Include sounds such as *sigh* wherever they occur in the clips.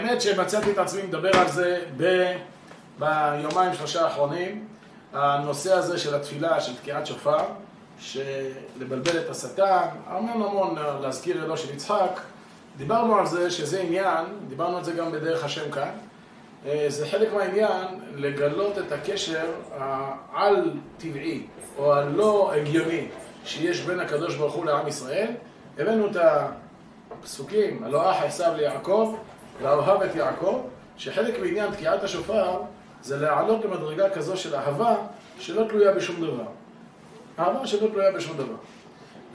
האמת שמצאתי את עצמי מדבר על זה ב... ביומיים שלושה האחרונים, הנושא הזה של התפילה, של תקיעת שופר, שלבלבל את השטן, המון המון להזכיר אלו של יצחק, דיברנו על זה שזה עניין, דיברנו על זה גם בדרך השם כאן, אה, זה חלק מהעניין לגלות את הקשר העל-טבעי או הלא הגיוני שיש בין הקדוש ברוך הוא לעם ישראל. הבאנו את הפסוקים, הלא אח עשיו ליעקב, ואוהב את יעקב, שחלק מעניין תקיעת השופר זה להעלות למדרגה כזו של אהבה שלא תלויה בשום דבר. אהבה שלא תלויה בשום דבר.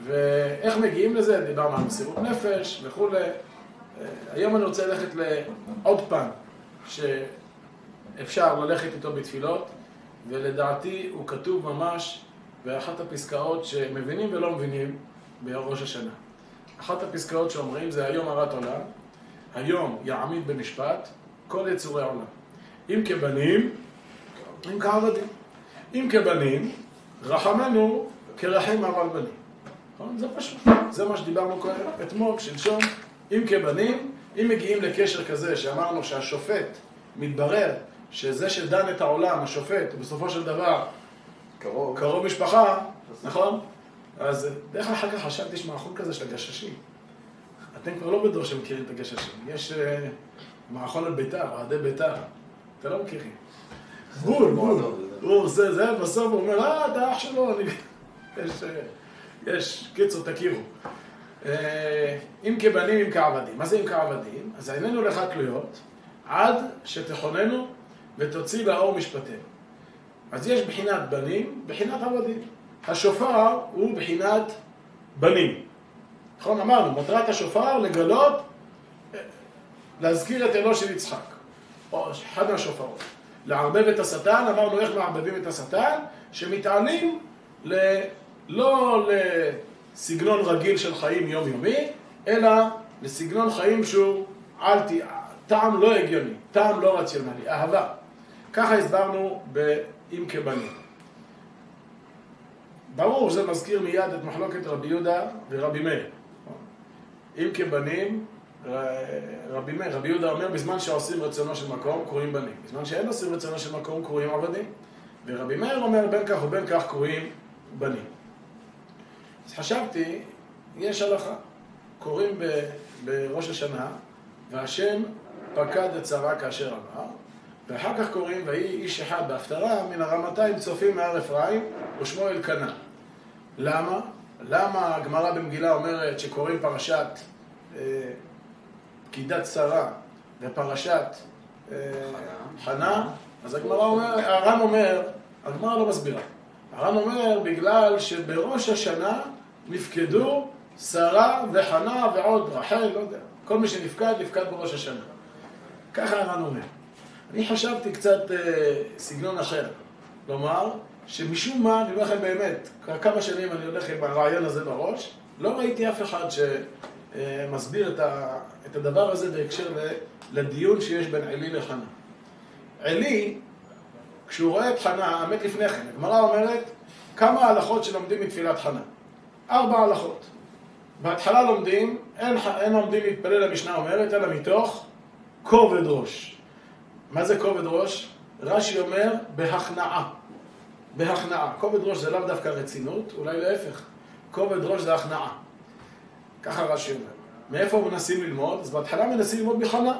ואיך מגיעים לזה? דיברנו על מסירות נפש וכולי. אה, היום אני רוצה ללכת לעוד פן שאפשר ללכת איתו בתפילות, ולדעתי הוא כתוב ממש באחת הפסקאות שמבינים ולא מבינים בראש השנה. אחת הפסקאות שאומרים זה היום הרת עולם, היום יעמיד במשפט כל יצורי העולם. אם כבנים, אם כעבדים. אם כבנים, רחמנו כרחם אבל בנים. נכון? זה פשוט. זה מה שדיברנו אתמול, שלשום. אם כבנים, אם מגיעים לקשר כזה שאמרנו שהשופט מתברר שזה שדן את העולם, השופט, בסופו של דבר קרוב, קרוב משפחה, נכון? אז דרך אחר כך חשבתי שמערכון כזה של הגששים. אתם כבר לא בדור שמכירים את הגששים. יש uh, מערכון על ביתר, אוהדי ביתר. אתם לא מכירים. בול, בול. הוא עושה זה, בסוף הוא אומר, אה, אתה אח שלו, אני... יש, uh, יש, קיצור, תכירו. אה, אם כבנים, אם כעבדים. מה זה אם כעבדים? אז עינינו לך תלויות עד שתכוננו ותוציא לאור משפטנו. אז יש בחינת בנים, בחינת עבדים. השופר הוא בחינת בנים. נכון? אמרנו, מטרת השופר לגלות, אה, להזכיר את אלו של יצחק. או אחד מהשופרות. לערבב את השטן, אמרנו איך מערבבים את השטן, שמתעלים ל... לא לסגנון רגיל של חיים יומיומי, אלא לסגנון חיים שהוא על טעם לא הגיוני, טעם לא רציונלי, אהבה. ככה הסברנו ב"אם כבנים". ברור שזה מזכיר מיד את מחלוקת רבי יהודה ורבי מאיר. אם כבנים, רבי מאיר, רבי יהודה אומר, בזמן שעושים רצונו של מקום, קרואים בנים. בזמן שאין עושים רצונו של מקום, קרואים עבדים. ורבי מאיר אומר, בין כך ובין כך קרואים בנים. אז חשבתי, יש הלכה. קוראים ב, בראש השנה, והשם פקד את שרה כאשר אמר, ואחר כך קוראים, ויהי איש אחד בהפטרה, מן הרמתיים צופים מהר אפרים, ושמו אלקנה. למה? למה הגמרא במגילה אומרת שקוראים פרשת אה, פקידת שרה ופרשת אה, חנה? אז הגמרא אומר, הר"ן אומר, הגמרא לא מסבירה. הר"ן אומר, בגלל שבראש השנה נפקדו שרה וחנה ועוד רחל, לא יודע. כל מי שנפקד, נפקד בראש השנה. ככה הר"ן אומר. אני חשבתי קצת אה, סגנון אחר. כלומר, שמשום מה, אני אומר לכם באמת, כמה שנים אני הולך עם הרעיון הזה בראש, לא ראיתי אף אחד שמסביר את, הדבר הזה בהקשר לדיון שיש בין עלי לחנה. עלי, כשהוא רואה את חנה, האמת לפני כן, הגמרא אומרת כמה הלכות שלומדים מתפילת חנה. ארבע הלכות. בהתחלה לומדים, אין, אין עומדים להתפלל, המשנה אומרת, אלא מתוך כובד ראש. מה זה כובד ראש? רש"י אומר, בהכנעה. בהכנעה. כובד ראש זה לאו דווקא רצינות, אולי להפך. כובד ראש זה הכנעה. ככה רש"י אומר. מאיפה מנסים ללמוד? אז בהתחלה מנסים ללמוד בחנה.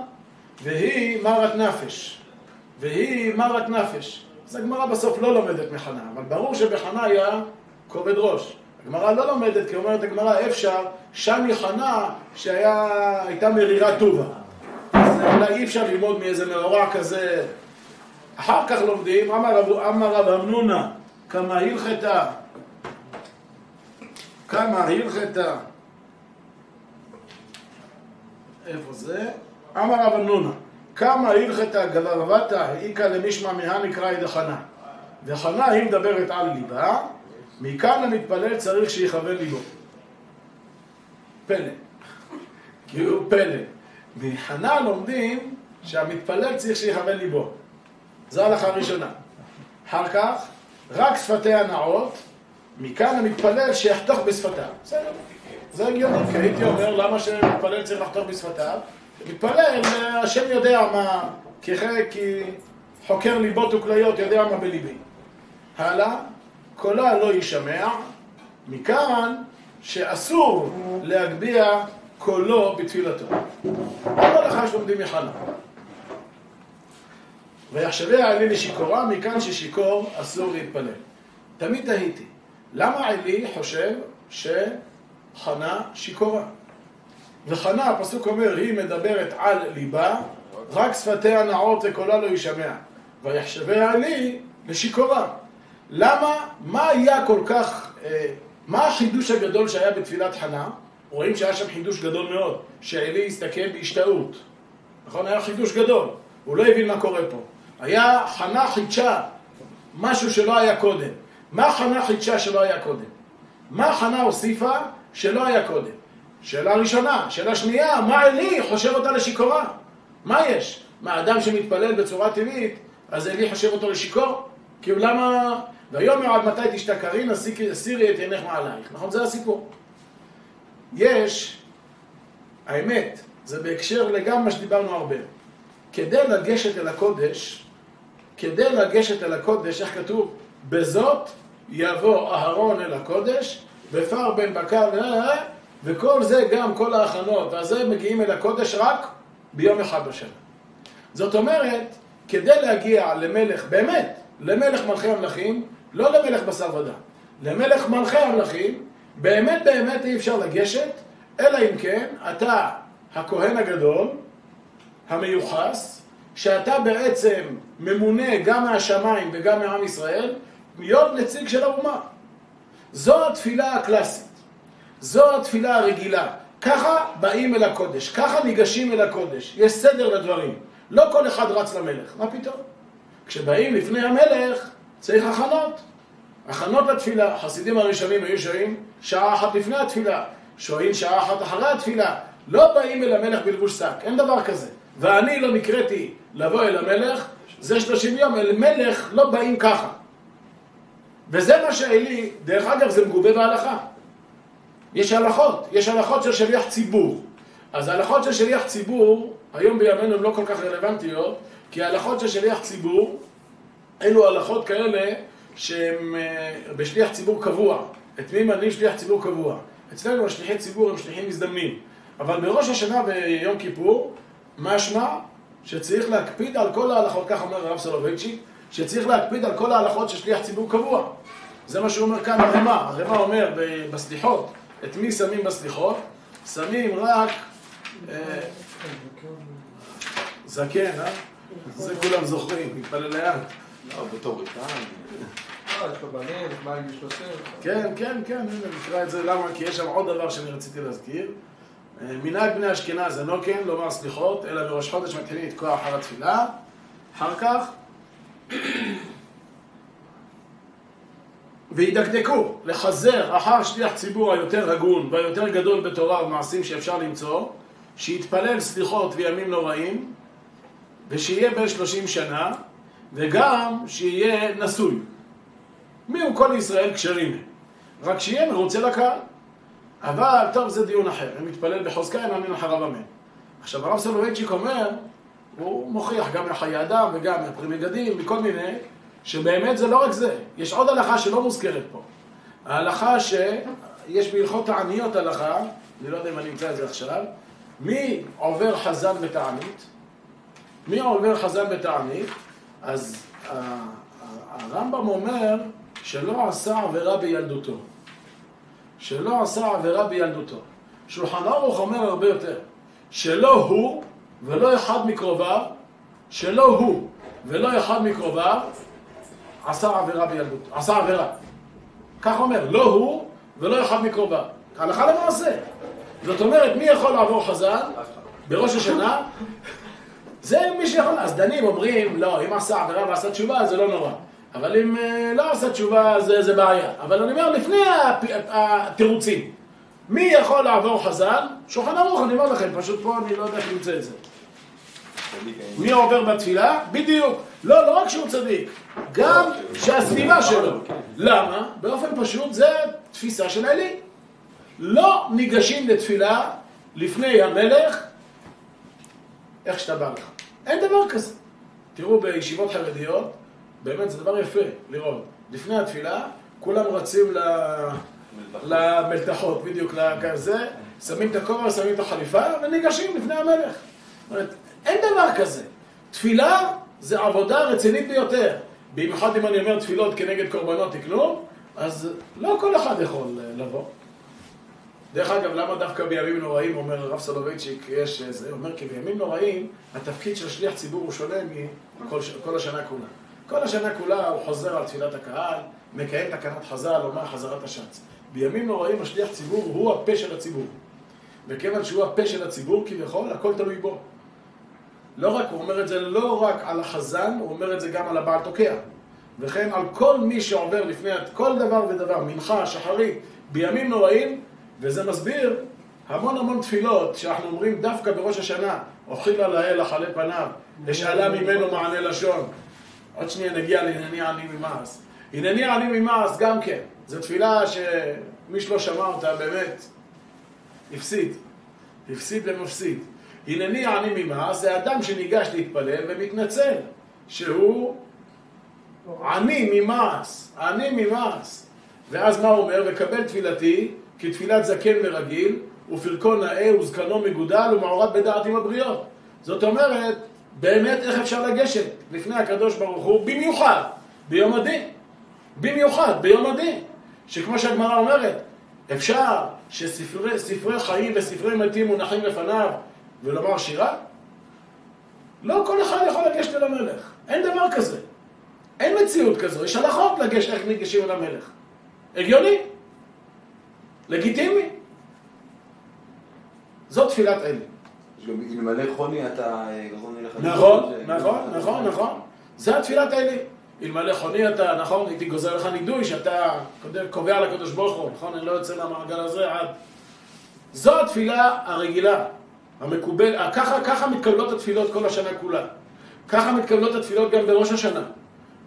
והיא מרת נפש. והיא מרת נפש. אז הגמרא בסוף לא לומדת מחנה, אבל ברור שבחנה היה כובד ראש. הגמרא לא לומדת, כי אומרת הגמרא, אפשר, שם חנה שהייתה מרירה טובה. אז אולי אי אפשר ללמוד מאיזה מאורע כזה. אחר כך לומדים, אמר רב אמנונה, כמה הלכתה, כמה הלכתה, איפה זה? אמר רב אמנונה, כמה הלכתה גברבתה איכא למישמע מהא נקרא ידחנה. וחנה היא מדברת על ליבה, מכאן המתפלל צריך שיכוון ליבו. פלא. כאילו פלא. מחנה לומדים שהמתפלל צריך שיכוון ליבו. זו הלכה ראשונה. אחר כך, רק שפתיה נעות, מכאן המתפלל שיחתוך בשפתיו. בסדר. זה הגיוני, כי הייתי אומר למה שמתפלל צריך לחתוך בשפתיו? מתפלל, השם יודע מה, כי חוקר ליבות וכליות יודע מה בליבי. הלאה, קולה לא יישמע, מכאן שאסור להגביה קולו בתפילתו. כל הלכה שלומדים מחנה. ויחשביה עלי לשיכורה, מכאן ששיכור אסור להתפלל. תמיד תהיתי, למה עלי חושב שחנה שיכורה? וחנה, הפסוק אומר, היא מדברת על ליבה, רק שפתיה נעות וקולה לא יישמע. ויחשביה עלי לשיכורה. למה, מה היה כל כך, אה, מה החידוש הגדול שהיה בתפילת חנה? רואים שהיה שם חידוש גדול מאוד, שעלי הסתכל בהשתאות. נכון? היה חידוש גדול. הוא לא הבין מה קורה פה. היה, חנה חידשה משהו שלא היה קודם. מה חנה חידשה שלא היה קודם? מה חנה הוסיפה שלא היה קודם? שאלה ראשונה. שאלה שנייה, מה עלי חושב אותה לשיכורה? מה יש? מה, אדם שמתפלל בצורה טבעית, אז עלי חושב אותו לשיכור? כאילו למה... ויאמר עד מתי תשתכרין, הסירי את עינך מעלייך. נכון? זה הסיפור. יש, האמת, זה בהקשר לגמרי מה שדיברנו הרבה. כדי לגשת אל הקודש, כדי לגשת אל הקודש, איך כתוב? בזאת יבוא אהרון אל הקודש, ופר בן בקר, וכל זה גם, כל ההכנות, אז הם מגיעים אל הקודש רק ביום אחד בשנה. זאת אומרת, כדי להגיע למלך, באמת, למלך מלכי המלכים, לא למלך בשר ודם, למלך מלכי המלכים, באמת באמת אי אפשר לגשת, אלא אם כן אתה הכהן הגדול, המיוחס, שאתה בעצם ממונה גם מהשמיים וגם מעם ישראל, להיות נציג של האומה. זו התפילה הקלאסית, זו התפילה הרגילה. ככה באים אל הקודש, ככה ניגשים אל הקודש, יש סדר לדברים. לא כל אחד רץ למלך, מה פתאום? כשבאים לפני המלך צריך הכנות. הכנות לתפילה, החסידים הראשונים היו שוהים שעה אחת לפני התפילה, שוהים שעה אחת אחרי התפילה, לא באים אל המלך בלבוש שק, אין דבר כזה. ואני לא נקראתי לבוא אל המלך, זה שלושים יום, אל מלך לא באים ככה. וזה מה שעלי, דרך אגב זה מגובה בהלכה. יש הלכות, יש הלכות של שליח ציבור. אז ההלכות של שליח ציבור, היום בימינו הן לא כל כך רלוונטיות, כי ההלכות של שליח ציבור, אלו הלכות כאלה שהם אה, בשליח ציבור קבוע. את מי מנים שליח ציבור קבוע? אצלנו השליחי ציבור הם שליחים מזדמנים. אבל בראש השנה ויום כיפור, משמע שצריך להקפיד על כל ההלכות, כך אומר הרב סולובייצ'יק, שצריך להקפיד על כל ההלכות של שליח ציבור קבוע. זה מה שהוא אומר כאן הרמ"א. הרמ"א אומר בסליחות, את מי שמים בסליחות? שמים רק אה, זקן, אה? זה כולם זוכרים, מתפלל ליד. לא, בתור איתן. אה, יש לו בנים, גיל 30? כן, כן, כן, הנה, נקרא את זה, למה? כי יש שם עוד דבר שאני רציתי להזכיר. מנהג בני אשכנז הנוקן לומר סליחות, אלא בראש חודש מתחילים לתקוע אחר התפילה. אחר כך, *clears throat* וידקדקו לחזר אחר שליח ציבור היותר הגון והיותר גדול בתורה ומעשים שאפשר למצוא, שיתפלל סליחות וימים נוראים, ושיהיה בן שלושים שנה, וגם שיהיה נשוי. מי הוא כל ישראל כשרים? רק שיהיה מרוצה לקהל. אבל, טוב, זה דיון אחר. אם מתפלל בחוזקה, אין מאמין אחריו אמן. עכשיו, הרב סולובייצ'יק אומר, הוא מוכיח גם מחיי אדם וגם מפרי מגדים, מכל מיני, שבאמת זה לא רק זה. יש עוד הלכה שלא מוזכרת פה. ההלכה שיש בהלכות העניות הלכה, אני לא יודע אם אני אמצא את זה עכשיו, מי עובר חזן בתענית? מי עובר חזן בתענית? אז הרמב"ם אומר שלא עשה עבירה בילדותו. שלא עשה עבירה בילדותו. שולחן ערוך אומר הרבה יותר. שלא הוא ולא אחד מקרוביו, שלא הוא ולא אחד מקרוביו, עשה עבירה בילדותו. עשה עבירה. כך אומר, לא הוא ולא אחד מקרוביו. הלכה למעשה. זאת אומרת, מי יכול לעבור חזן בראש השנה? זה מי שיכול. אז דנים אומרים, לא, אם עשה עבירה ועשה תשובה, זה לא נורא. אבל אם אה, לא עשה תשובה, זה, זה בעיה. אבל אני אומר, לפני התירוצים, מי יכול לעבור חז"ל? שולחן ערוך, אני אומר לכם, פשוט פה אני לא יודע איך למצוא את זה. מי עובר בתפילה? בדיוק. לא, לא רק שהוא צדיק, גם שהסביבה שלו. למה? באופן פשוט זה תפיסה של אלי. לא ניגשים לתפילה לפני המלך איך שאתה בא לך. אין דבר כזה. תראו, בישיבות חרדיות, באמת זה דבר יפה לראות. לפני התפילה, כולם רצים ל... למלתחות, בדיוק לכזה, שמים את הכובע, שמים את החליפה, וניגשים לפני המלך. זאת אומרת, אין דבר כזה. תפילה זה עבודה רצינית ביותר. במיוחד אם אני אומר תפילות כנגד קורבנות תקנו, אז לא כל אחד יכול לבוא. דרך אגב, למה דווקא בימים נוראים, אומר הרב סולובייצ'יק, יש זה, אומר כי בימים נוראים, התפקיד של שליח ציבור הוא שונה מכל השנה כולה. כל השנה כולה הוא חוזר על תפילת הקהל, מקיים תקנת חז"ל, אומר חזרת השץ. בימים נוראים השליח ציבור הוא הפה של הציבור. וכיוון שהוא הפה של הציבור, כביכול, הכל תלוי בו. לא רק, הוא אומר את זה לא רק על החזן, הוא אומר את זה גם על הבעל תוקע. וכן על כל מי שעובר לפני כל דבר ודבר, מנחה, שחרית, בימים נוראים, וזה מסביר המון המון תפילות שאנחנו אומרים דווקא בראש השנה, אוכילה לאל אחלה פניו, ושאלה ממנו מענה לשון. עוד שנייה נגיע לענייני עני ממעש. הנני עני ממעש גם כן, זו תפילה שמי שלא שמע אותה באמת הפסיד, הפסיד ומפסיד. הנני עני ממעש זה אדם שניגש להתפלל ומתנצל שהוא עני ממעש, עני ממעש. ואז מה הוא אומר? וקבל תפילתי כתפילת זקן ורגיל, ופרקו נאה וזקנו מגודל ומעורב בדעת עם הבריות. זאת אומרת, באמת איך אפשר לגשת לפני הקדוש ברוך הוא, במיוחד ביום הדין. במיוחד ביום הדין. שכמו שהגמרא אומרת, אפשר שספרי חיים וספרי מתים מונחים לפניו ולומר שירה? לא כל אחד יכול לגשת אל המלך. אין דבר כזה. אין מציאות כזו. יש הלכות לגשת איך ניגשים אל המלך. הגיוני? לגיטימי. זאת תפילת אלה. גם אלמלא חוני אתה... נכון, נכון, נכון, נכון. זה התפילת האלה. אלמלא חוני אתה, נכון, הייתי גוזר לך נידוי שאתה קובע לקדוש ברוך הוא, נכון? אני לא יוצא מהמעגל הזה עד... זו התפילה הרגילה, המקובל, ככה, ככה מתקבלות התפילות כל השנה כולה. ככה מתקבלות התפילות גם בראש השנה.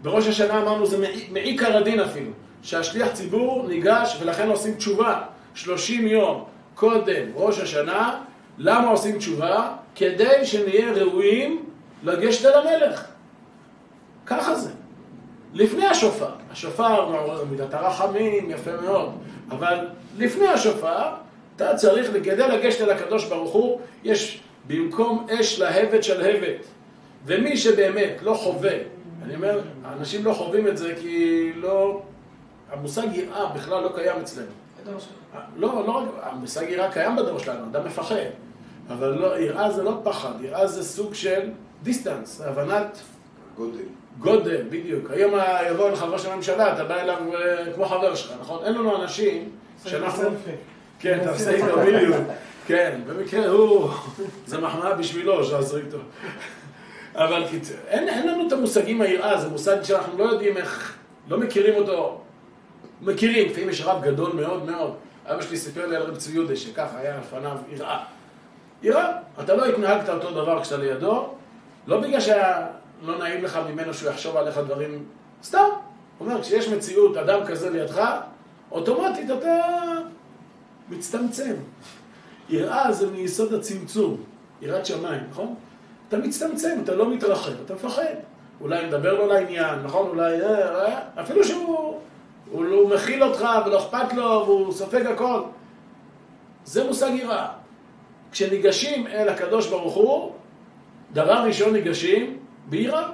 בראש השנה אמרנו זה מעיקר הדין אפילו. שהשליח ציבור ניגש ולכן עושים תשובה 30 יום קודם ראש השנה. למה עושים תשובה? כדי שנהיה ראויים לגשת אל המלך. ככה זה. לפני השופר. השופר מעורר מידת הרחמים, יפה מאוד. אבל לפני השופר, אתה צריך, כדי לגשת אל הקדוש ברוך הוא, יש במקום אש להבת שלהבת. ומי שבאמת לא חווה, אני אומר, האנשים לא חווים את זה כי לא המושג יראה בכלל לא קיים אצלנו. לא, לא רק, המושג יראה קיים בדור שלנו, אדם מפחד. אבל לא, יראה זה לא פחד, יראה זה סוג של דיסטנס, הבנת... גודל. גודל, בדיוק. היום יבוא אליך ראש הממשלה, אתה בא אליו אה, כמו חבר שלך, נכון? אין לנו אנשים שאנחנו... כן, תעשה איתו בדיוק. כן, במקרה הוא... זה מחמאה בשבילו שעשו איתו. אבל אין, אין לנו את המושגים היראה, זה מושג שאנחנו לא יודעים איך, לא מכירים אותו מכירים, לפעמים יש רב גדול מאוד מאוד. אבא שלי סיפר לי על רב צבי יהודה, שככה היה לפניו יראה. יראה, אתה לא התנהגת אותו דבר כשאתה לידו, לא בגלל שהיה לא נעים לך ממנו שהוא יחשוב עליך דברים, סתם. הוא אומר, כשיש מציאות, אדם כזה לידך, אוטומטית אתה מצטמצם. יראה זה מיסוד הצמצום, יראת שמיים, נכון? אתה מצטמצם, אתה לא מתרחב, אתה מפחד. אולי נדבר לו לעניין, נכון? אולי... אה, אה, אפילו שהוא... הוא לא מכיל אותך ולא אכפת לו והוא סופג הכל. זה מושג יראה. כשניגשים אל הקדוש ברוך הוא, דבר ראשון ניגשים ביראה.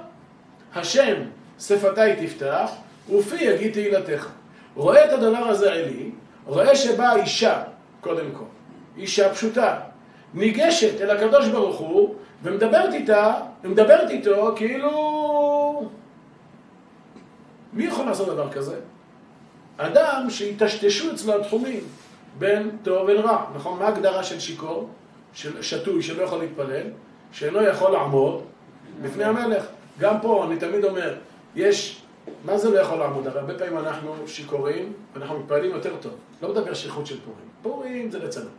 השם שפתי תפתח ופי יגיד תהילתך. רואה את הדבר הזה עלי, רואה שבאה אישה, קודם כל, אישה פשוטה, ניגשת אל הקדוש ברוך הוא ומדברת איתה, ומדברת איתו כאילו... מי יכול לעשות דבר כזה? אדם שהטשטשו אצלו התחומים בין טוב ובין רע, נכון? מה ההגדרה של שיכור, של שתוי, שלא יכול להתפלל, שאינו יכול לעמוד בפני המלך? גם פה, אני תמיד אומר, יש, מה זה לא יכול לעמוד? הרי הרבה פעמים אנחנו שיכורים, אנחנו מתפללים יותר טוב. לא מדבר שכרות של פורים. פורים זה לצנות.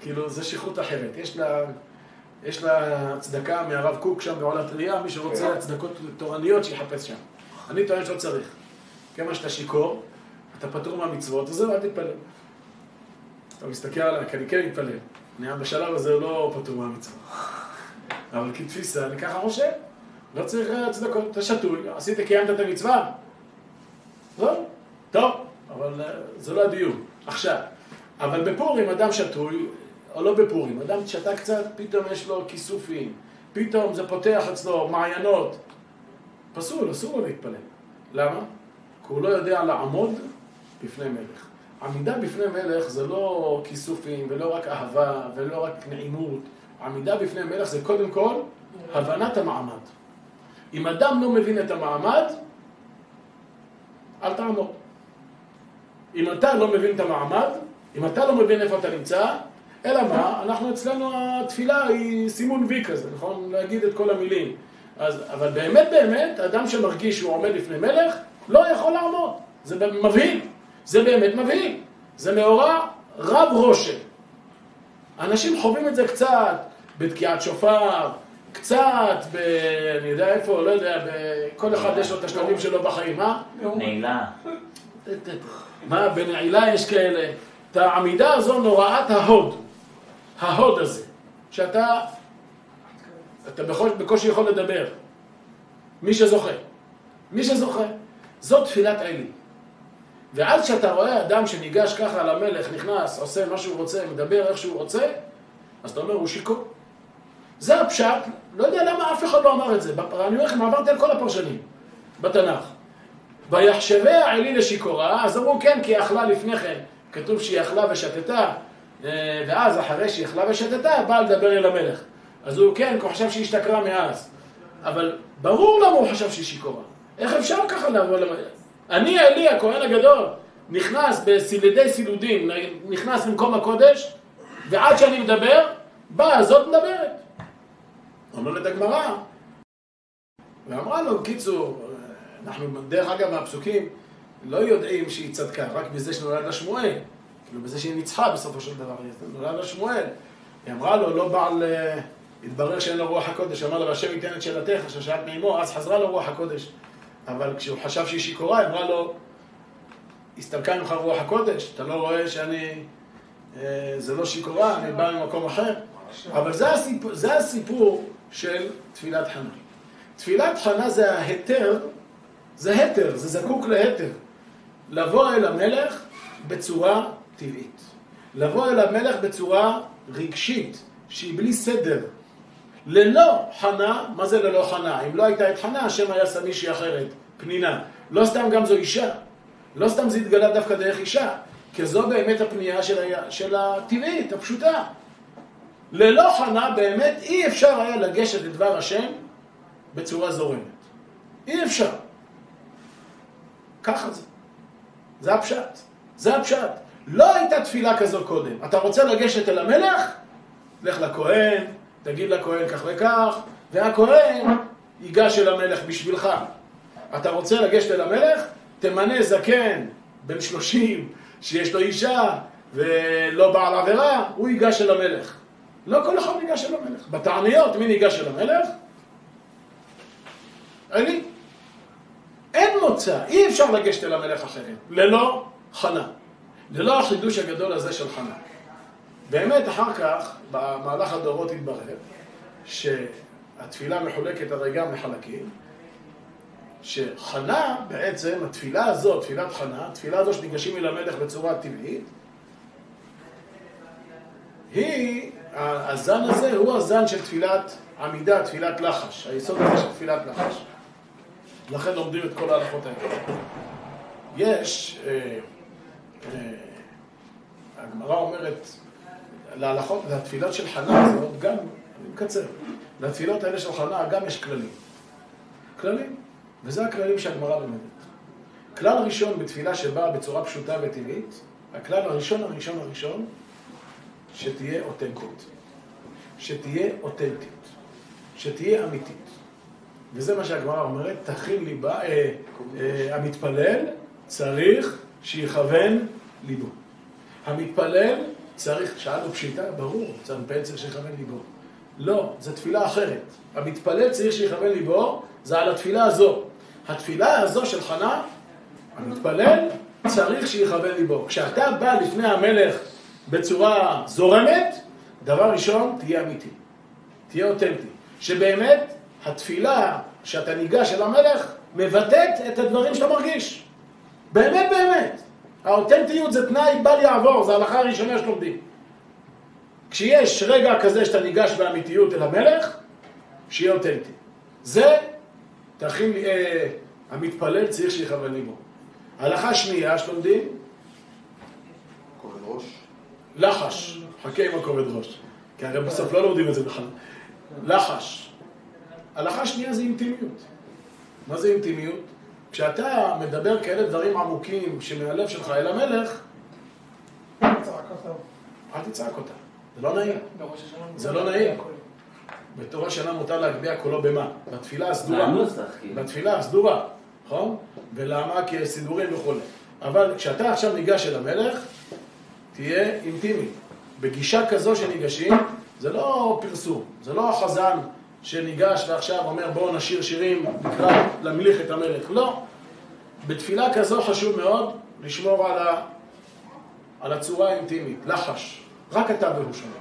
כאילו, זה שכרות אחרת. יש לה, יש לה צדקה מהרב קוק שם בעולת ראייה, מי שרוצה כן. צדקות תורניות שיחפש שם. אני טוען שלא צריך. כמה שאתה שיכור, אתה פטור מהמצוות, אז זהו, אל תתפלל. אתה מסתכל עליי, כי אני כן מתפלל. אני בשלב הזה לא פטור מהמצוות. אבל כתפיסה, אני ככה חושב. לא צריך אה, צדקות, אתה שתוי, עשית, קיימת את המצווה. לא? טוב, אבל אה, זה לא הדיון. עכשיו, אבל בפורים אדם שתוי, או לא בפורים, אדם שתה קצת, פתאום יש לו כיסופים, פתאום זה פותח אצלו מעיינות. פסול, אסור לו להתפלל. למה? כי הוא לא יודע לעמוד בפני מלך. עמידה בפני מלך זה לא כיסופים, ולא רק אהבה, ולא רק נעימות. עמידה בפני מלך זה קודם כל הבנת המעמד. אם אדם לא מבין את המעמד, אל תעמוד. אם אתה לא מבין את המעמד, אם אתה לא מבין איפה אתה נמצא, אלא מה, אנחנו אצלנו התפילה היא סימון וי כזה, נכון? להגיד את כל המילים. אז, אבל באמת באמת, אדם שמרגיש שהוא עומד לפני מלך, לא יכול לעמוד. זה מבהיל. זה באמת מבהיל. זה מאורע רב רושם. אנשים חווים את זה קצת בתקיעת שופר, קצת ב... אני יודע איפה, לא יודע, כל אחד יש לו את השלבים שלו בחיים, מה? נעילה. מה, בנעילה יש כאלה. את העמידה הזו נוראת ההוד. ההוד הזה. שאתה, אתה בקושי יכול לדבר. מי שזוכה. מי שזוכה. זאת תפילת עלי. ואז כשאתה רואה אדם שניגש ככה למלך, נכנס, עושה מה שהוא רוצה, מדבר איך שהוא רוצה, אז אתה אומר, הוא שיכור. זה הפשט, לא יודע למה אף אחד לא אמר את זה. אני אומר לכם, עברתי על כל הפרשנים בתנ"ך. ויחשביה עלי לשיכורה, אז אמרו כן, כי היא אכלה לפני כן. כתוב שהיא אכלה ושתתה, אה, ואז אחרי שהיא אכלה ושתתה, באה לדבר אל המלך. אז הוא כן, כי הוא חשב שהיא השתכרה מאז. אבל ברור למה הוא חשב שהיא שיכורה. איך אפשר ככה לבוא למלך? אני, עלי, הכהן הגדול, נכנס בסילדי סילודים, נכנס למקום הקודש, ועד שאני מדבר, באה זאת מדברת. אומרת הגמרא, ואמרה לו, קיצור, אנחנו, דרך אגב, מהפסוקים, לא יודעים שהיא צדקה, רק בזה שנולד לה שמואל. כאילו, בזה שהיא ניצחה בסופו של דבר, נולד לה שמואל. היא אמרה לו, לא בעל... אה, התברר שאין לו רוח הקודש, אמר לה, והשם ייתן את שאלתך, ששאלת מאמו, אז חזרה לו רוח הקודש. אבל כשהוא חשב שהיא שיכורה, היא אמרה לו, הסתלקה ממך רוח הקודש, אתה לא רואה שאני... אה, זה לא שיכורה, אני בא ממקום אחר. אבל זה הסיפור, זה הסיפור של תפילת חנה. תפילת חנה זה ההיתר, זה היתר, זה זקוק להיתר. לבוא אל המלך בצורה טבעית. לבוא אל המלך בצורה רגשית, שהיא בלי סדר. ללא חנה, מה זה ללא חנה? אם לא הייתה את חנה, השם היה שם מישהי אחרת, פנינה. לא סתם גם זו אישה. לא סתם זה התגלה דווקא דרך אישה, כי זו באמת הפנייה של, ה... של הטבעית, הפשוטה. ללא חנה באמת אי אפשר היה לגשת לדבר השם בצורה זורמת. אי אפשר. ככה זה. זה הפשט. זה הפשט. לא הייתה תפילה כזו קודם. אתה רוצה לגשת אל המלך? לך לכהן, תגיד לכהן כך וכך, והכהן ייגש אל המלך בשבילך. אתה רוצה לגשת אל המלך? תמנה זקן בן שלושים שיש לו אישה ולא בעל עבירה, הוא ייגש אל המלך. לא כל אחד ניגש אל המלך. בתעניות, מי ניגש אל המלך? אני. אין מוצא, אי אפשר לגשת אל המלך אחרת, ללא חנה. ללא החידוש הגדול הזה של חנה. באמת, אחר כך, במהלך הדורות התברר שהתפילה מחולקת הרי גם לחלקים, שחנה בעצם, התפילה הזאת, תפילת חנה, התפילה הזו שניגשים אל המלך בצורה טבעית, היא, הזן הזה הוא הזן של תפילת עמידה, תפילת לחש, היסוד הזה של תפילת לחש. לכן לומדים את כל ההלכות האלה. יש, אה, אה, הגמרא אומרת, להלכות, לתפילות של חנה הזאת גם, אני מקצר, לתפילות האלה של חנה גם יש כללים. כללים, וזה הכללים שהגמרא לומדת. כלל ראשון בתפילה שבאה בצורה פשוטה וטבעית, הכלל הראשון הראשון הראשון, שתהיה אותנטית. שתהיה אותנטית. שתהיה אמיתית. וזה מה שהגמרא אומרת, תכין ליבה, אה, אה, המתפלל צריך שיכוון ליבו. המתפלל צריך, שאלנו פשיטה, ברור, צריך פצר שיכוון ליבו. לא, זו תפילה אחרת. המתפלל צריך שיכוון ליבו, זה על התפילה הזו. התפילה הזו של חנה, המתפלל צריך שיכוון ליבו. כשאתה בא לפני המלך בצורה זורמת, דבר ראשון, תהיה אמיתי. תהיה אותנטי. שבאמת התפילה שאתה ניגש אל המלך מבטאת את הדברים שאתה מרגיש. באמת באמת. האותנטיות זה תנאי בל יעבור, זו ההלכה הראשונה שלומדים. כשיש רגע כזה שאתה ניגש באמיתיות אל המלך, שיהיה אותנטי. זה, תכין אה, המתפלל צריך שיכוון ליבו. הלכה שנייה שלומדים, כובד ראש. לחש. חכה עם הכובד ראש. כי הרי בסוף לא לומדים את זה בכלל. לחש. הלכה שנייה זה אינטימיות. מה זה אינטימיות? כשאתה מדבר כאלה דברים עמוקים שמהלב שלך אל המלך, אל תצעק אותה. זה לא נעים. זה לא נעים. בתור השנה מותר להגביה קולו במה? בתפילה הסדורה. בתפילה הסדורה, נכון? ולמה? כי יש סידורים וכו'. אבל כשאתה עכשיו ניגש אל המלך, תהיה אינטימי. בגישה כזו שניגשים, זה לא פרסום, זה לא החזן שניגש ועכשיו אומר בואו נשיר שירים, נקרא להמליך את המלך. לא. בתפילה כזו חשוב מאוד לשמור על, ה... על הצורה האינטימית, לחש. רק אתה והוא שומע.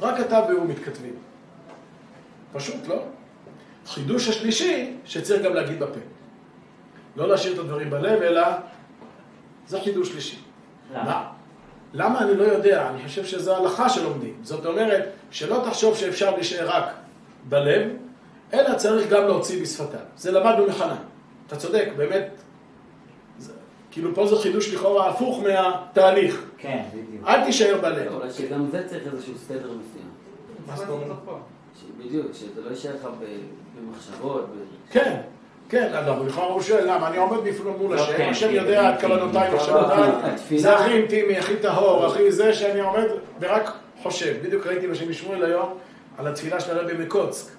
רק אתה והוא מתכתבים. פשוט, לא? חידוש השלישי, שצריך גם להגיד בפה. לא להשאיר את הדברים בלב, אלא זה חידוש שלישי. למה? למה אני לא יודע? אני חושב שזו הלכה שלומדים. זאת אומרת, שלא תחשוב שאפשר להישאר רק בלב, אלא צריך גם להוציא בשפתיו. זה למדנו מחנה. אתה צודק, באמת. זה, כאילו פה זה חידוש לכאורה הפוך מהתהליך. כן, בדיוק. אל תישאר בלב. אולי שגם זה צריך איזשהו סדר מסוים. מה זאת אומרת? ש- בדיוק, שזה לא יישאר לך במחשבות. כן, כן, אגב, לכאורה הוא שואל למה, אני עומד מול לא, השם, כן, השם כן, יודע את כוונותיי התפילה- זה הכי אינטימי, הכי טהור, הכי זה שאני עומד ורק חושב. בדיוק ראיתי בשם משמואל היום על התפילה של הרבי מקוצק,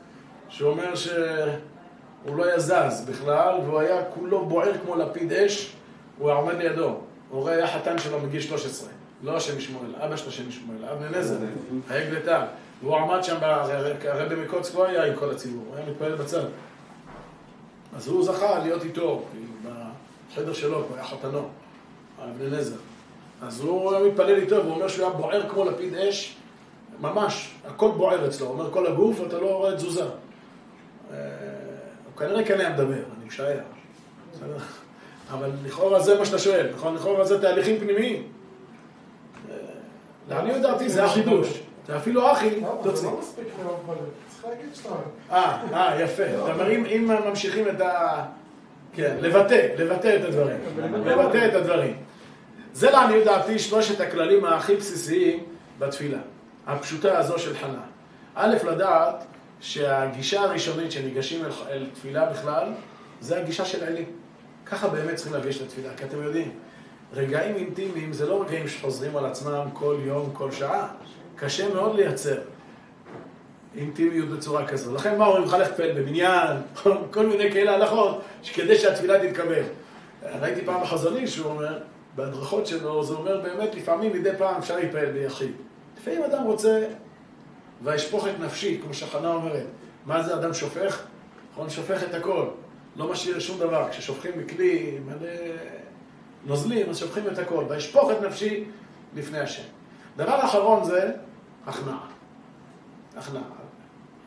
שהוא אומר שהוא לא היה זז בכלל, והוא היה כולו בוער כמו לפיד אש, הוא היה עומד לידו. הוא רואה היה חתן שלו מגיל 13, לא השם משמואל, אבא של השם משמואל, אבני נזר, העגל טל. והוא עמד שם, הרבי מקוצק לא היה עם כל הציבור, הוא היה מתפלל בצד. אז הוא זכה להיות איתו, כאילו, בחדר שלו, הוא היה חתנו, אבני נזר. אז הוא היה מתפלל איתו, והוא אומר שהוא היה בוער כמו לפיד אש, ממש, הכל בוער אצלו, הוא אומר כל הגוף, אתה לא רואה תזוזה. אה, הוא כנראה כן היה מדבר, אני משער. אבל לכאורה זה מה שאתה שואל, נכון? לכאורה זה תהליכים פנימיים. אה, לעניות דעתי זה החידוש. זה אפילו אחי, תוציא. לא מספיק מאוד בלב, צריך להגיד שאתה... אה, אה, יפה. אתה אומר, אם- אם ממשיכים את ה... כן, לבטא, לבטא את הדברים. לבטא את הדברים. זה לעניות דעתי שלושת הכללים הכי בסיסיים בתפילה. הפשוטה הזו של חנה. א', לדעת שהגישה הראשונית שניגשים אל, אל תפילה בכלל, זה הגישה של עלי. ככה באמת צריכים לגשת לתפילה, כי אתם יודעים, רגעים אינטימיים זה לא רגעים שחוזרים על עצמם כל יום, כל שעה. קשה מאוד לייצר. אינטימיות בצורה כזו. לכן מה אומרים לך תפעל בבניין, *laughs* כל מיני כאלה הלכות, שכדי שהתפילה תתקבל. ראיתי פעם בחזון איש, שהוא אומר, בהדרכות שלו, זה אומר באמת, לפעמים מדי פעם אפשר להתפעל ביחיד. לפעמים אדם רוצה, וישפוך את נפשי, כמו שחנה אומרת. מה זה אדם שופך? נכון, שופך את הכל. לא משאיר שום דבר. כששופכים מכלי מלא נוזלים, אז שופכים את הכל. וישפוך את נפשי לפני השם. דבר אחרון זה הכנעה. הכנעה.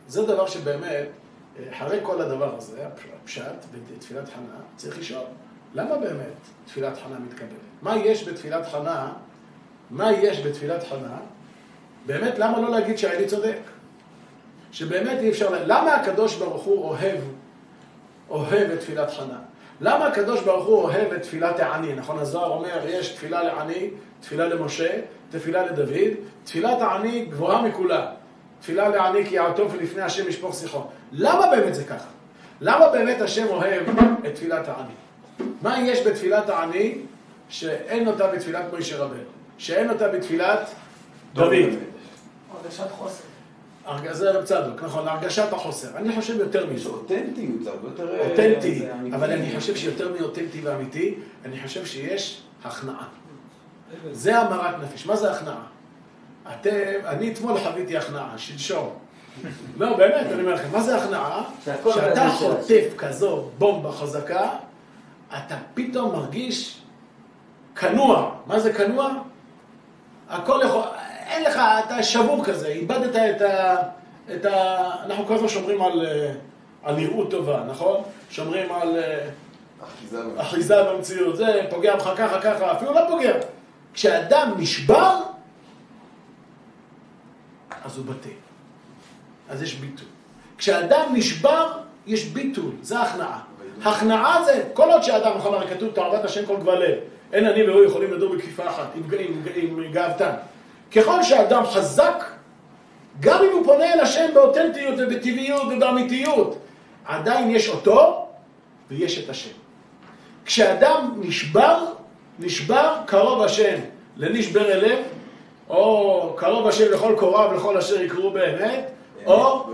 זה דבר שבאמת, אחרי כל הדבר הזה, הפשט בתפילת חנה, צריך לשאול, למה באמת תפילת חנה מתקבלת? מה יש בתפילת חנה, מה יש בתפילת חנה, באמת למה לא להגיד שהאלי צודק? שבאמת אי אפשר, למה הקדוש ברוך הוא אוהב, אוהב את תפילת חנה? למה הקדוש ברוך הוא אוהב את תפילת העני? נכון, הזוהר אומר, יש תפילה לעני, תפילה למשה, תפילה לדוד, תפילת העני גבוהה מכולה. תפילה לעני כי יעטוף לפני השם ישפוך שיחו. למה באמת זה ככה? למה באמת השם אוהב את תפילת העני? מה יש בתפילת העני שאין אותה בתפילת מוישה רבנו? שאין אותה בתפילת דוד? הרגשת חוסר. זה רב צדוק, נכון, הרגשת החוסר. אני חושב יותר יש מזה. אותנטיות, זה הרבה יותר... אה, אותנטי. אבל אני חושב שיותר מאותנטי ואמיתי, אני חושב שיש הכנעה. זה המרת נפש. מה זה הכנעה? אתם, אני אתמול חוויתי הכנעה, שלשום. *laughs* לא, באמת, אני אומר לכם, מה זה הכנעה? שהכל שאתה בידיים של חוטף כזו בומבה חזקה, אתה פתאום מרגיש כנוע. מה זה כנוע? הכל יכול... אין לך, אתה שבור כזה, איבדת את, ה, את ה... אנחנו כל הזמן שומרים על, אה, על נראות טובה, נכון? שומרים על אה, אחיזה. אחיזה במציאות, זה פוגע בך ככה ככה, אפילו לא פוגע. כשאדם נשבר, אז הוא בטל. אז יש ביטול. כשאדם נשבר, יש ביטול, זה הכנעה. הכנעה זה, כל עוד שאדם, נכון, הרי כתוב, תועבת השם כל גבל. אין אני והוא יכולים לדור בכפיפה אחת, עם, עם, עם, עם גאוותן. ככל שאדם חזק, גם אם הוא פונה אל השם באותנטיות ובטבעיות ובאמיתיות, עדיין יש אותו ויש את השם. כשאדם נשבר, נשבר קרוב השם לנשבר אל לב, או קרוב השם לכל קוריו לכל אשר יקראו באמת, או...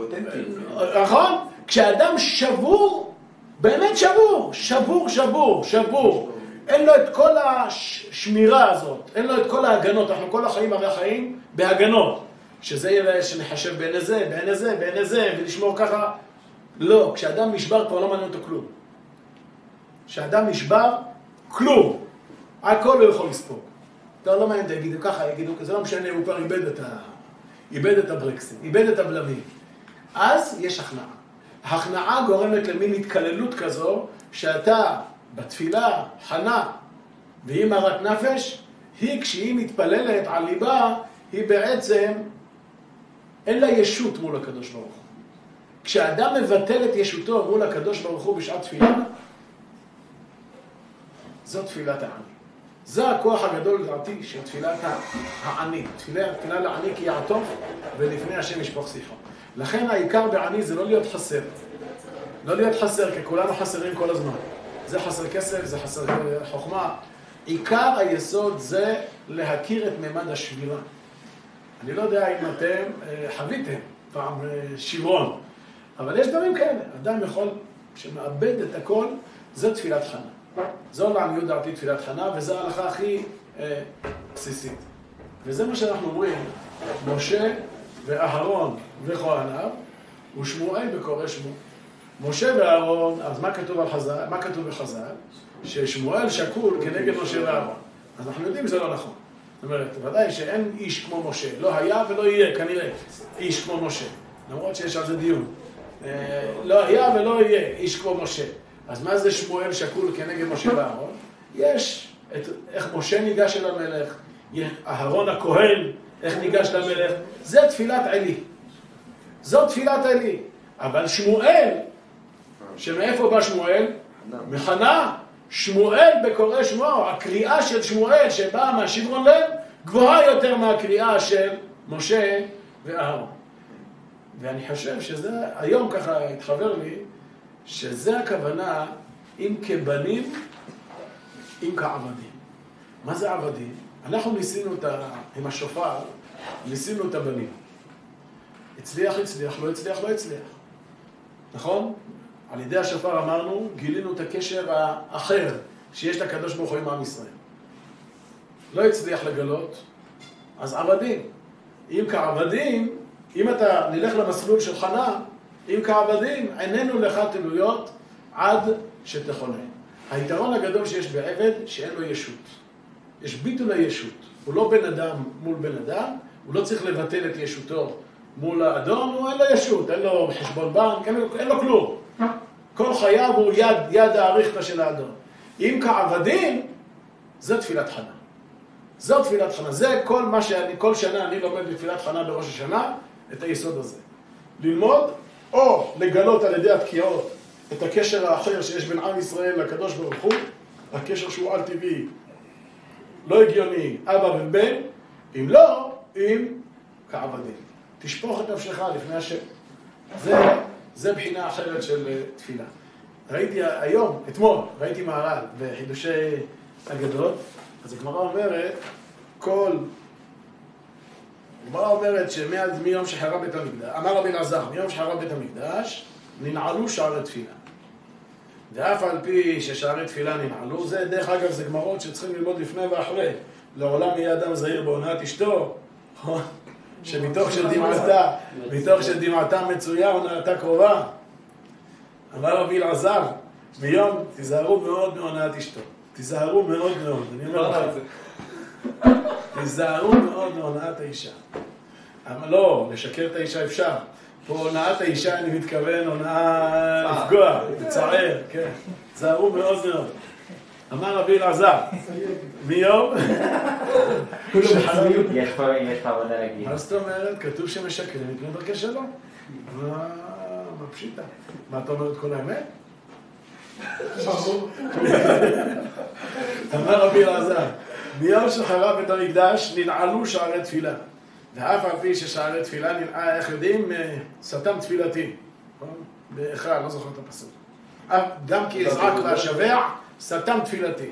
נכון? כשאדם שבור, באמת שבור, שבור, שבור, שבור. אין לו את כל השמירה הזאת, אין לו את כל ההגנות, אנחנו כל החיים הרי חיים בהגנות. שזה יהיה שנחשב בין איזה, בין איזה, בין איזה, ולשמור ככה. לא, כשאדם נשבר כבר לא מעניין אותו כלום. כשאדם נשבר, כלום. הכל הוא יכול לספוג. אתה לא מעניין, תגידו ככה, יגידו, זה לא משנה, הוא כבר איבד את ה... איבד את הברקסים, איבד את הבלמים. אז יש הכנעה. הכנעה גורמת למין התקללות כזו, שאתה בתפילה חנה והיא מרת נפש, היא כשהיא מתפללת על ליבה, היא בעצם, אין לה ישות מול הקדוש ברוך הוא. כשאדם מבטל את ישותו מול הקדוש ברוך הוא בשעת תפילה, זו תפילת העני. זה הכוח הגדול לדעתי של תפילת העני. תפילה, תפילה לעני כי יעטוף ולפני השם ישפוך שיחו. לכן העיקר בעני זה לא להיות חסר. לא להיות חסר, כי כולנו חסרים כל הזמן. זה חסר כסף, זה חסר חוכמה. עיקר היסוד זה להכיר את מימד השבירה. אני לא יודע אם אתם אה, חוויתם פעם אה, שברון, אבל יש דברים כאלה. אדם יכול, שמאבד את הכל, זו תפילת חנה. זו לעניות דעתי תפילת חנה, וזו ההלכה הכי אה, בסיסית. וזה מה שאנחנו אומרים, משה ואהרון וכהניו, ושמואל בקורא שמו. משה ואהרון, אז מה כתוב על חז"ל? מה כתוב בחז"ל? ששמואל שקול כנגד משה ואהרון. אז אנחנו יודעים שזה לא נכון. זאת אומרת, ודאי שאין איש כמו משה. לא היה ולא יהיה, כנראה, איש כמו משה. למרות שיש על זה דיון. אה, לא היה ולא יהיה איש כמו משה. אז מה זה שמואל שקול כנגד משה ואהרון? יש את איך משה ניגש אל המלך, אהרון הכהן, איך ניגש למלך. זה תפילת עלי. זו תפילת עלי. אבל שמואל, שמאיפה בא שמואל? מחנה. שמואל בקורא שמו, הקריאה של שמואל שבאה מהשברון לב, גבוהה יותר מהקריאה של משה ואהרון. ואני חושב שזה, היום ככה התחבר לי, שזה הכוונה אם כבנים, אם כעבדים. מה זה עבדים? אנחנו ניסינו את ה... עם השופר, ניסינו את הבנים. הצליח, הצליח, לא הצליח, לא הצליח. נכון? על ידי השופר אמרנו, גילינו את הקשר האחר שיש לקדוש ברוך הוא עם עם ישראל. לא הצליח לגלות, אז עבדים. אם כעבדים, אם אתה נלך למסלול של חנה, אם כעבדים, עינינו לך תלויות עד שתכונן. היתרון הגדול שיש בעבד, שאין לו ישות. יש ביטול הישות. הוא לא בן אדם מול בן אדם, הוא לא צריך לבטל את ישותו מול האדון, הוא אין לו ישות, אין לו חשבון בנק, אין לו, אין לו כלום. כל חייו הוא יד, יד האריכתא של האדון. אם כעבדים, זו תפילת חנה. זו תפילת חנה. זה כל מה שאני, כל שנה אני לומד בתפילת חנה בראש השנה, את היסוד הזה. ללמוד, או לגלות על ידי התקיעות את הקשר האחר שיש בין עם ישראל לקדוש ברוך הוא, הקשר שהוא על-טבעי, לא הגיוני, אבא ובן, אם לא, אם כעבדים. תשפוך את נפשך לפני השם. זה, זה בחינה אחרת של אה, תפילה. ראיתי היום, אתמול, ראיתי מהר"ל בחידושי אגדות, אז הגמרא אומרת, כל... הגמרא אומרת שמאז מיום שחרב בית המקדש, אמר רבי אלעזר, מיום שחרב בית המקדש, ננעלו שערי תפילה. ואף על פי ששערי תפילה ננעלו, זה דרך אגב, זה גמרות שצריכים ללמוד לפני ואחרי. לעולם יהיה אדם זהיר בהונאת אשתו? *laughs* שמתוך שדמעתה, מתוך שדמעתה מצויה, הונאתה קרובה. אמר רבי אלעזר, ביום, תיזהרו מאוד מהונאת אשתו. תיזהרו מאוד מאוד, אני אומר לכם. תיזהרו מאוד מהונאת האישה. אבל לא, לשקר את האישה אפשר. פה הונאת האישה, אני מתכוון, הונאה לפגוע, לצער, כן. תצערו מאוד מאוד. אמר רבי אלעזר, מיום. יש פה יש פה עבודה להגיד. מה זאת אומרת? כתוב שמשקרים מפני דרכי שלום. מה מה פשיטה? מה אתה אומר את כל האמת? אמר רבי אלעזר, ביום שחרב בית המקדש ננעלו שערי תפילה. ואף על פי ששערי תפילה ננעל, איך יודעים? אה, סתם תפילתי. נכון? באחד, לא זוכר את הפסוק. אף- גם כי יזעק והשבע, סתם תפילתי.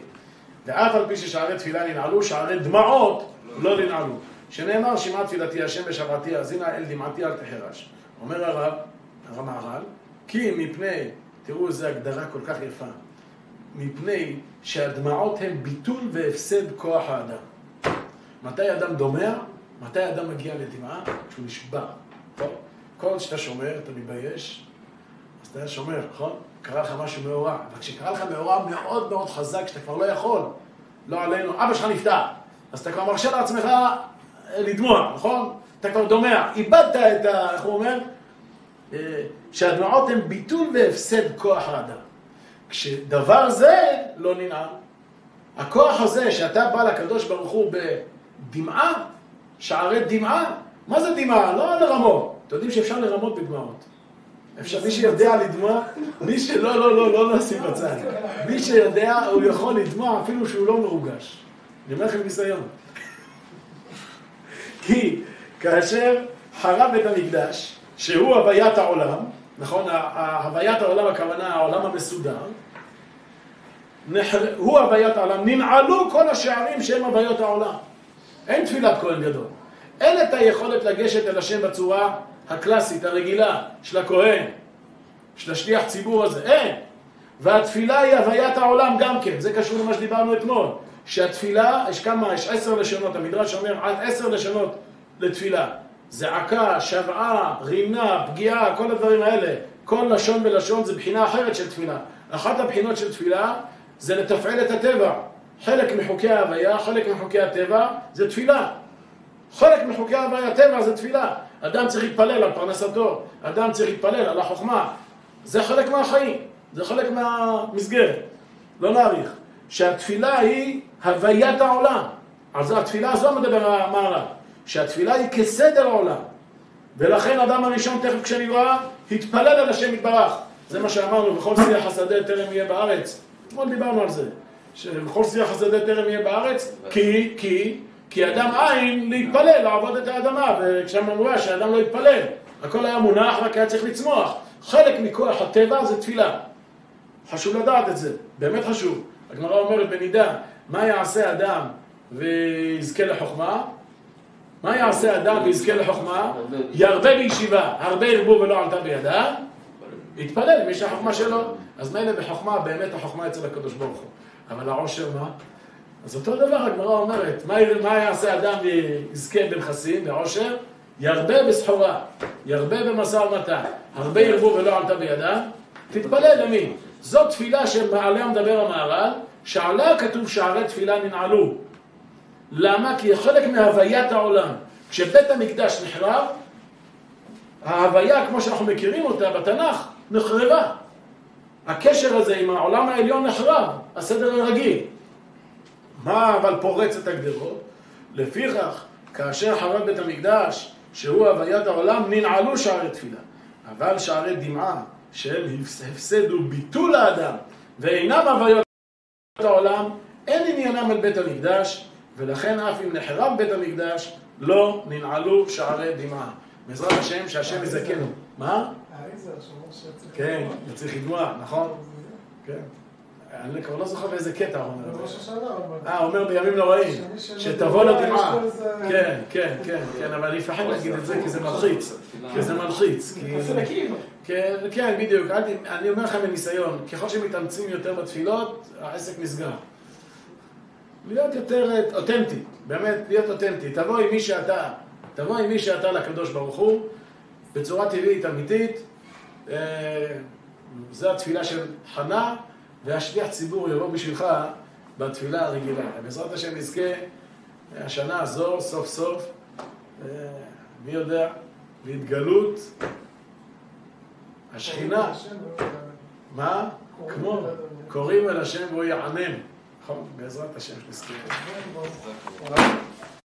ואף על פי ששערי תפילה ננעלו, שערי דמעות לא ננעלו. שנאמר שמעה תפילתי השם בשבעתי האזינה אל דמעתי אל תחרש. אומר הרב, הרב מהר"ל, כי מפני, תראו איזו הגדרה כל כך יפה, מפני שהדמעות הן ביטול והפסד כוח האדם. מתי אדם דומע? מתי אדם מגיע לדמעה? כשהוא נשבר. טוב? כל שאתה שומר, אתה מתבייש, אז אתה שומר, נכון? קרה לך משהו מאורע. אבל כשקרה לך מאורע מאוד מאוד חזק, שאתה כבר לא יכול, לא עלינו, אבא שלך נפטר, אז אתה כבר מרשה לעצמך אה, לדמוע, נכון? אתה כבר דומע, איבדת את ה... איך הוא אומר? אה, שהדמעות הן ביטול והפסד כוח האדם. כשדבר זה לא ננעל. הכוח הזה שאתה בא לקדוש ברוך הוא בדמעה, שערי דמעה, מה זה דמעה? לא לרמות. אתם יודעים שאפשר לרמות בדמעות. אפשר, מי שיודע לדמוע, מי שלא, לא, לא, לא נשים בצד. מי שיודע, הוא יכול לדמוע אפילו שהוא לא מרוגש. אני אומר לכם ניסיון. *laughs* כי כאשר חרב בית המקדש, שהוא הוויית העולם, נכון? הוויית העולם הכוונה העולם המסודר, הוא הוויית העולם, ננעלו כל השערים שהם הוויות העולם. אין תפילת כהן גדול. אין את היכולת לגשת אל השם בצורה הקלאסית, הרגילה, של הכהן, של השליח ציבור הזה. אין. והתפילה היא הוויית העולם גם כן. זה קשור למה שדיברנו אתמול. שהתפילה, יש כמה, יש עשר לשונות, המדרש אומר עד עשר לשונות לתפילה. זעקה, שבעה, רינה, פגיעה, כל הדברים האלה. כל לשון ולשון זה בחינה אחרת של תפילה. אחת הבחינות של תפילה זה לתפעל את הטבע. חלק מחוקי ההוויה, חלק מחוקי הטבע, זה תפילה. חלק מחוקי ההוויה, הטבע זה תפילה. אדם צריך להתפלל על פרנסתו, אדם צריך להתפלל על החוכמה. זה חלק מהחיים, זה חלק מהמסגרת. לא נאריך. שהתפילה היא הוויית העולם. זה התפילה הזו מדבר המהר"ל. שהתפילה היא כסדר העולם. ולכן אדם הראשון תכף כשנברא, התפלל על השם יתברך. זה מה שאמרנו, בכל שיח השדה טרם יהיה בארץ. אתמול דיברנו על זה. שבכל שיח השדה טרם יהיה בארץ, כי, כי, כי אדם אין להתפלל, לעבוד את האדמה, וכשם אמרו שאדם לא יתפלל. הכל היה מונח, רק היה צריך לצמוח. חלק מכוח הטבע זה תפילה. חשוב לדעת את זה, באמת חשוב. הגמרא אומרת בנידה, מה יעשה אדם ויזכה לחוכמה? מה יעשה אדם ויזכה לחוכמה? ירבה בישיבה, הרבה ירבו ולא עלתה בידה, יתפלל אם יש החוכמה שלו. אז מילא בחוכמה, באמת החוכמה אצל הקדוש ברוך הוא. אבל העושר מה? אז אותו דבר הגמרא אומרת, מה, מה יעשה אדם ויזכה בנכסים, בעושר? ירבה בסחורה, ירבה במשא ומתן, הרבה ירבו ולא עלתה בידה, תתפלל למי? זו תפילה שעליה מדבר המהר"ל, שעליה כתוב שערי תפילה ננעלו. למה? כי היא חלק מהוויית העולם. כשבית המקדש נחרב, ההוויה, כמו שאנחנו מכירים אותה בתנ"ך, נחרבה. הקשר הזה עם העולם העליון נחרב, הסדר הרגיל. מה אבל פורץ את הגדרות? לפיכך, כאשר חרב בית המקדש, שהוא הוויית העולם, ננעלו שערי תפילה. אבל שערי דמעה, שהם הפסד וביטול האדם, ואינם הוויות העולם, אין עניינם על בית המקדש, ולכן אף אם נחרב בית המקדש, לא ננעלו שערי דמעה. בעזרת השם, שהשם יזכנו. מה? שצריך... כן, צריך לדמוע, נכון? כן. אני כבר לא זוכר באיזה קטע הוא אומר זה. השנה, אבל... אה, אומר בימים נוראים, שתבוא לדמעה. לו כן, כן, כן, כן, אבל אני מפחד להגיד את זה כי זה מלחיץ. כי זה מלחיץ. כן, כן, בדיוק. אני אומר לכם מניסיון, ככל שמתאמצים יותר בתפילות, העסק נסגר. להיות יותר אה, אותנטי, באמת, להיות אותנטי. תבוא עם מי שאתה, תבוא עם מי שאתה לקדוש ברוך הוא, בצורה טבעית, אמיתית. אה, זו התפילה של חנה, והשליח ציבור יבוא בשבילך בתפילה הרגילה. בעזרת השם נזכה השנה הזו, סוף סוף, אה, מי יודע, להתגלות השכינה, מה? כמו, קוראים אל השם והוא יענם. נכון, בעזרת השם שנזכה.